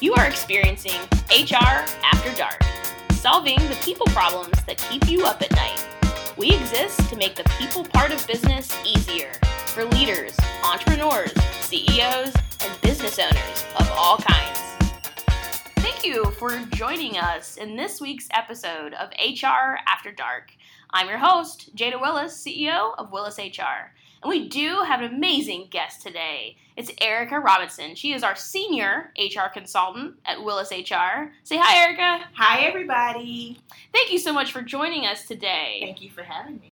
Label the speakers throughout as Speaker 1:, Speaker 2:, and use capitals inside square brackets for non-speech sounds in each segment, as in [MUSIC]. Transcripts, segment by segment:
Speaker 1: You are experiencing HR After Dark, solving the people problems that keep you up at night. We exist to make the people part of business easier for leaders, entrepreneurs, CEOs, and business owners of all kinds. Thank you for joining us in this week's episode of HR After Dark. I'm your host, Jada Willis, CEO of Willis HR. And we do have an amazing guest today. It's Erica Robinson. She is our senior HR consultant at Willis HR. Say hi, Erica.
Speaker 2: Hi, everybody.
Speaker 1: Thank you so much for joining us today.
Speaker 2: Thank you for having me.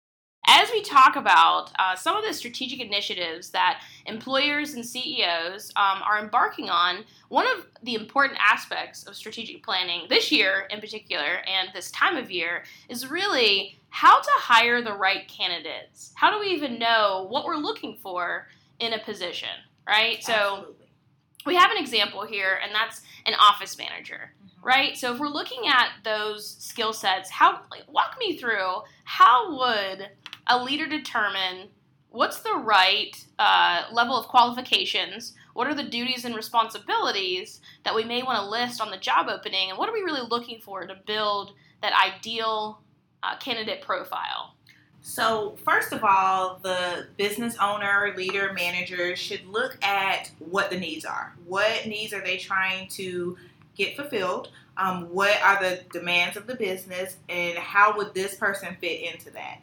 Speaker 1: As we talk about uh, some of the strategic initiatives that employers and CEOs um, are embarking on, one of the important aspects of strategic planning this year in particular and this time of year is really how to hire the right candidates. How do we even know what we're looking for in a position, right?
Speaker 2: Absolutely.
Speaker 1: So we have an example here, and that's an office manager, mm-hmm. right? So if we're looking at those skill sets, how like, walk me through how would a leader determine what's the right uh, level of qualifications? What are the duties and responsibilities that we may want to list on the job opening? And what are we really looking for to build that ideal uh, candidate profile?
Speaker 2: So, first of all, the business owner, leader, manager should look at what the needs are. What needs are they trying to get fulfilled? Um, what are the demands of the business? And how would this person fit into that?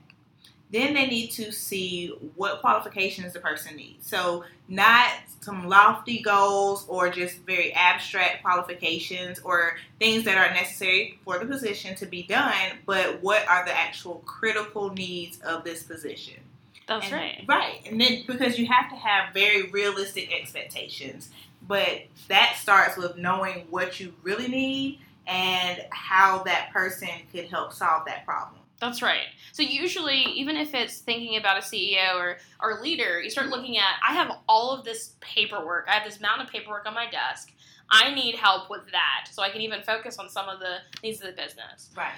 Speaker 2: Then they need to see what qualifications the person needs. So, not some lofty goals or just very abstract qualifications or things that are necessary for the position to be done, but what are the actual critical needs of this position.
Speaker 1: That's
Speaker 2: and,
Speaker 1: right.
Speaker 2: Right. And then because you have to have very realistic expectations, but that starts with knowing what you really need and how that person could help solve that problem.
Speaker 1: That's right. So usually, even if it's thinking about a CEO or or leader, you start looking at I have all of this paperwork. I have this mountain of paperwork on my desk. I need help with that, so I can even focus on some of the needs of the business.
Speaker 2: Right.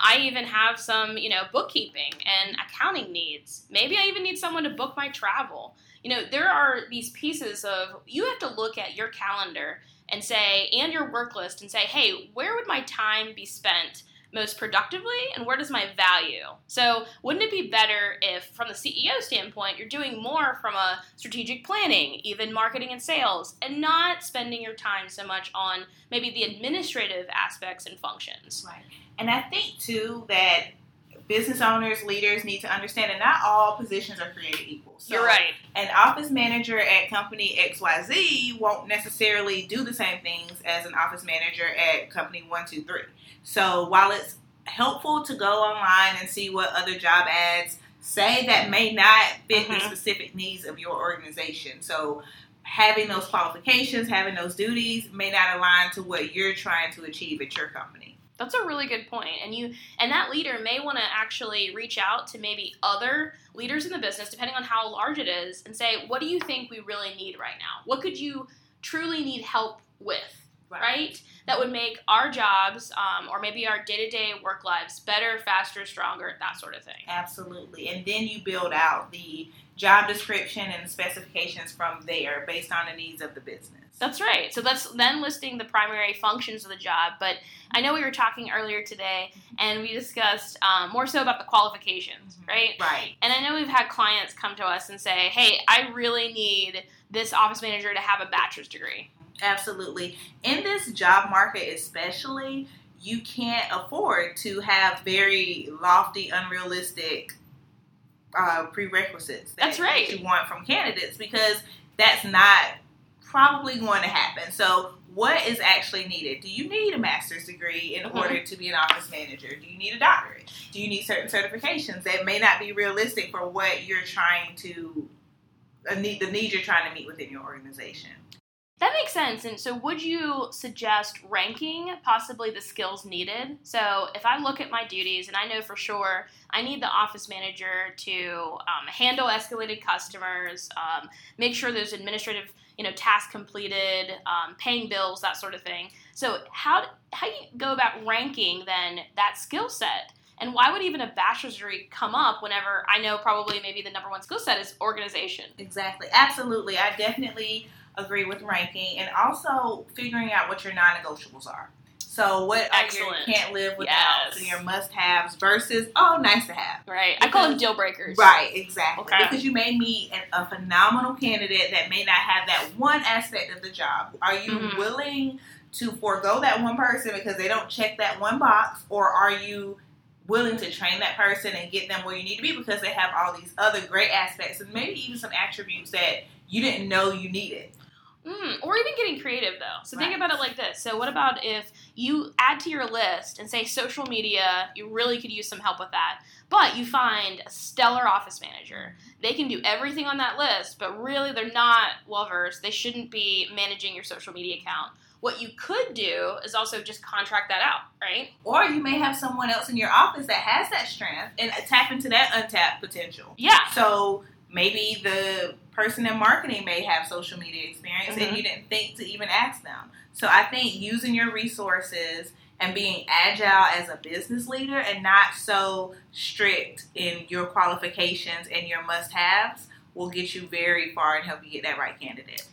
Speaker 1: I even have some, you know, bookkeeping and accounting needs. Maybe I even need someone to book my travel. You know, there are these pieces of you have to look at your calendar and say and your work list and say, "Hey, where would my time be spent?" Most productively and where does my value? So, wouldn't it be better if, from the CEO standpoint, you're doing more from a strategic planning, even marketing and sales, and not spending your time so much on maybe the administrative aspects and functions?
Speaker 2: Right. And I think, too, that business owners, leaders need to understand that not all positions are created equal.
Speaker 1: So You're right.
Speaker 2: An office manager at company XYZ won't necessarily do the same things as an office manager at company 123. So while it's helpful to go online and see what other job ads say that may not fit mm-hmm. the specific needs of your organization. So having those qualifications, having those duties may not align to what you're trying to achieve at your company.
Speaker 1: That's a really good point. And you and that leader may want to actually reach out to maybe other leaders in the business depending on how large it is and say, "What do you think we really need right now? What could you truly need help with?" Right. right? That would make our jobs um, or maybe our day to day work lives better, faster, stronger, that sort of thing.
Speaker 2: Absolutely. And then you build out the job description and specifications from there based on the needs of the business.
Speaker 1: That's right. So that's then listing the primary functions of the job. But I know we were talking earlier today, and we discussed um, more so about the qualifications, mm-hmm. right?
Speaker 2: Right.
Speaker 1: And I know we've had clients come to us and say, "Hey, I really need this office manager to have a bachelor's degree."
Speaker 2: Absolutely. In this job market, especially, you can't afford to have very lofty, unrealistic uh, prerequisites.
Speaker 1: That, that's right.
Speaker 2: you want from candidates because that's not probably going to happen. So, what is actually needed? Do you need a master's degree in mm-hmm. order to be an office manager? Do you need a doctorate? Do you need certain certifications that may not be realistic for what you're trying to need the needs you're trying to meet within your organization?
Speaker 1: That makes sense. And so, would you suggest ranking possibly the skills needed? So, if I look at my duties and I know for sure I need the office manager to um, handle escalated customers, um, make sure there's administrative you know tasks completed, um, paying bills, that sort of thing. So, how how do you go about ranking then that skill set? And why would even a bachelor's degree come up whenever I know probably maybe the number one skill set is organization?
Speaker 2: Exactly. Absolutely. I definitely agree with ranking and also figuring out what your non-negotiables are. So what are your can't live without
Speaker 1: Yes.
Speaker 2: and your must-haves versus oh nice to have.
Speaker 1: Right. I call them deal breakers.
Speaker 2: Right, exactly.
Speaker 1: Okay.
Speaker 2: Because you may meet an, a phenomenal candidate that may not have that one aspect of the job. Are you
Speaker 1: Mhm.
Speaker 2: willing to forego that one person because they don't check that one box, or are you willing to train that person and get them where you need to be because they have all these other great aspects and maybe even some attributes that you didn't know you needed?
Speaker 1: Mm, or even getting creative though. So think about it like this. So what about if you add to your list and say social media, you really could use some help with that. But you find a stellar office manager. They can do everything on that list, but really they're not well versed. They shouldn't be managing your social media account. What you could do is also just contract that out, right?
Speaker 2: Or you may have someone else in your office that has that strength and tap into that untapped potential.
Speaker 1: Yeah.
Speaker 2: So maybe the person in marketing may have social media experience
Speaker 1: Mhm.
Speaker 2: and you didn't think to even ask them. So I think using your resources and being agile as a business leader and not so strict in your qualifications and your must haves will get you very far and help you get that right candidate.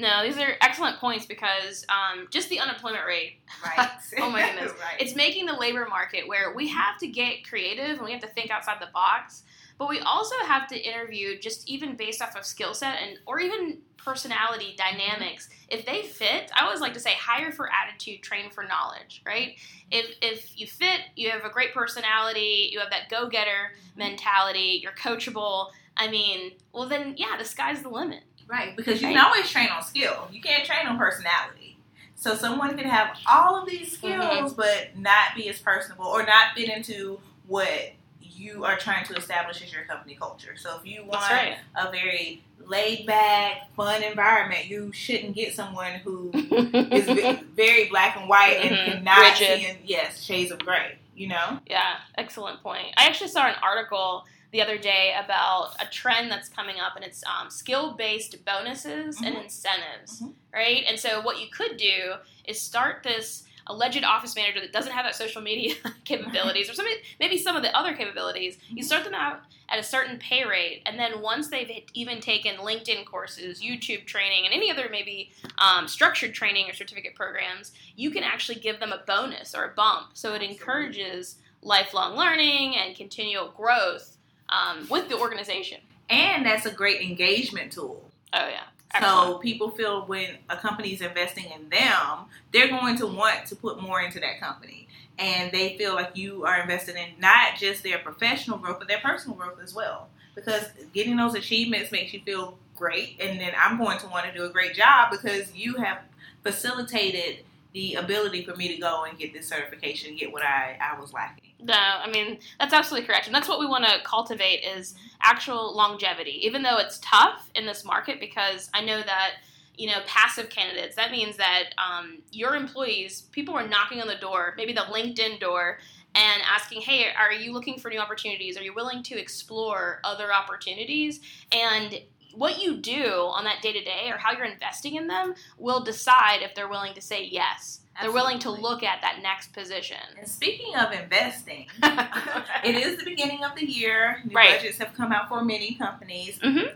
Speaker 1: No, these are excellent points because um, just the unemployment rate
Speaker 2: Right. [LAUGHS]
Speaker 1: Oh my goodness. [LAUGHS]
Speaker 2: right.
Speaker 1: it's making the labor market where we have to get creative and we have to think outside the box but we also have to interview just even based off of skill set and or even personality dynamics if they fit i always like to say hire for attitude train for knowledge right if if you fit you have a great personality you have that go-getter mentality you're coachable i mean well then yeah the sky's the limit
Speaker 2: Right, because you
Speaker 1: Right.
Speaker 2: can always train on skill. You can't train on personality. So someone can have all of these mm-hmm. skills, but not be as personable or not fit into what you are trying to establish as your company culture. So if you want
Speaker 1: right
Speaker 2: a very laid back, fun environment, you shouldn't get someone who is [LAUGHS] very black and white
Speaker 1: Mhm.
Speaker 2: and cannot
Speaker 1: Rigid.
Speaker 2: see in, yes shades of gray. You know,
Speaker 1: Yeah, excellent point. I actually saw an article the other day about a trend that's coming up, and it's um, skill based bonuses and
Speaker 2: Mhm.
Speaker 1: incentives,
Speaker 2: Mhm.
Speaker 1: right? And so, what you could do is start this alleged office manager that doesn't have that social media [LAUGHS] capabilities or some, maybe some of the other capabilities. You start them out at a certain pay rate, and then once they've even taken LinkedIn courses, YouTube training, and any other maybe um, structured training or certificate programs, you can actually give them a bonus or a bump. So it encourages lifelong learning and continual growth um, with the organization.
Speaker 2: and that's a great engagement tool.
Speaker 1: Oh yeah, Excellent.
Speaker 2: So people feel when a company is investing in them, they're going to want to put more into that company. And they feel like you are invested in not just their professional growth, but their personal growth as well. Because getting those achievements makes you feel great. And then I'm going to want to do a great job because you have facilitated the ability for me to go and get this certification, get what I, I was lacking.
Speaker 1: No, I mean that's absolutely correct, and that's what we want to cultivate is actual longevity. Even though it's tough in this market, because I know that you know passive candidates. That means that um, your employees, people are knocking on the door, maybe the LinkedIn door, and asking, "Hey, are you looking for new opportunities? Are you willing to explore other opportunities?" And what you do on that day to day, or how you're investing in them, will decide if they're willing to say yes. They're willing to look at that next position.
Speaker 2: And speaking of investing, [LAUGHS] it is the beginning of the year. New
Speaker 1: Right.
Speaker 2: budgets have come out for many companies.
Speaker 1: Mhm.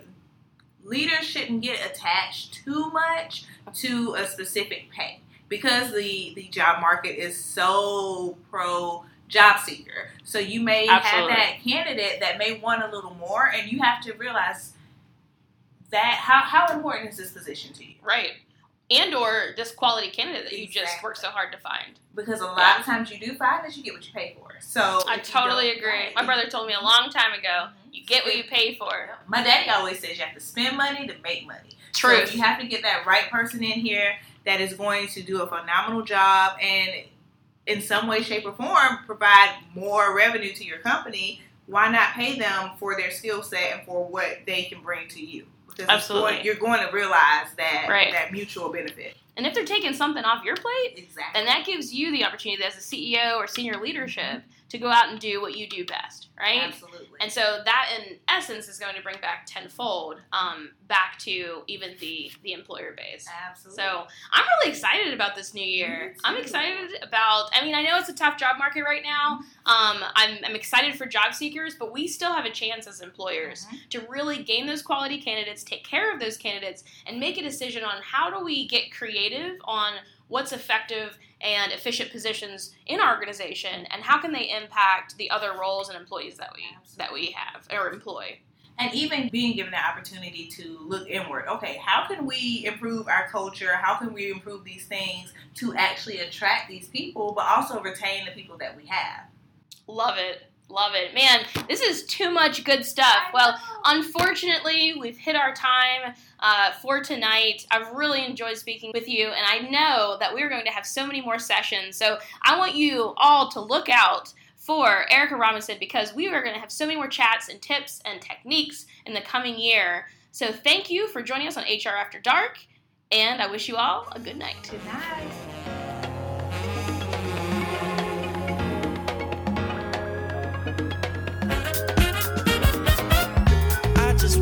Speaker 2: Leaders shouldn't get attached too much to a specific pay because the the job market is so pro job seeker. So you may
Speaker 1: Absolutely.
Speaker 2: have that candidate that may want a little more, and you have to realize that how how important is this position to you?
Speaker 1: Right. And or this quality candidate that you just
Speaker 2: Exactly.
Speaker 1: work so hard to find.
Speaker 2: Because a lot
Speaker 1: Yeah.
Speaker 2: of times you do find that you get what you pay for. So
Speaker 1: I totally agree.
Speaker 2: right.
Speaker 1: My brother told me a long time ago,
Speaker 2: Mhm.
Speaker 1: you get what you pay for.
Speaker 2: My daddy always says you have to spend money to make money.
Speaker 1: True.
Speaker 2: So you have to get that right person in here that is going to do a phenomenal job and in some way, shape, or form provide more revenue to your company, why not pay them for their skill set and for what they can bring to you? Because
Speaker 1: Absolutely.
Speaker 2: going- you're going to realize that
Speaker 1: Right.
Speaker 2: that mutual benefit.
Speaker 1: and if they're taking something off your plate,
Speaker 2: Exactly.
Speaker 1: then that gives you the opportunity as a CEO or senior leadership to go out and do what you do best, right?
Speaker 2: Absolutely.
Speaker 1: And so that, in essence, is going to bring back tenfold um, back to even the the employer base.
Speaker 2: Absolutely.
Speaker 1: So I'm really excited about this new year. I'm excited about. I mean, I know it's a tough job market right now. Um, I'm, I'm excited for job seekers, but we still have a chance as employers
Speaker 2: Mhm.
Speaker 1: to really gain those quality candidates, take care of those candidates, and make a decision on how do we get creative on what's effective and efficient positions in our organization, and how can they impact the other roles and employees that we that we have or employ.
Speaker 2: and even being given the opportunity to look inward. Okay, how can we improve our culture? How can we improve these things to actually attract these people, but also retain the people that we have?
Speaker 1: Love it. Love it. Man, this is too much good stuff. Well, unfortunately, we've hit our time uh, for tonight. I've really enjoyed speaking with you, and I know that we're going to have so many more sessions. So I want you all to look out for Erica Robinson because we are going to have so many more chats and tips and techniques in the coming year. So thank you for joining us on HR After Dark, and I wish you all a good night.
Speaker 2: Good night.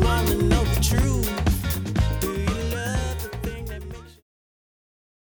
Speaker 3: Wanna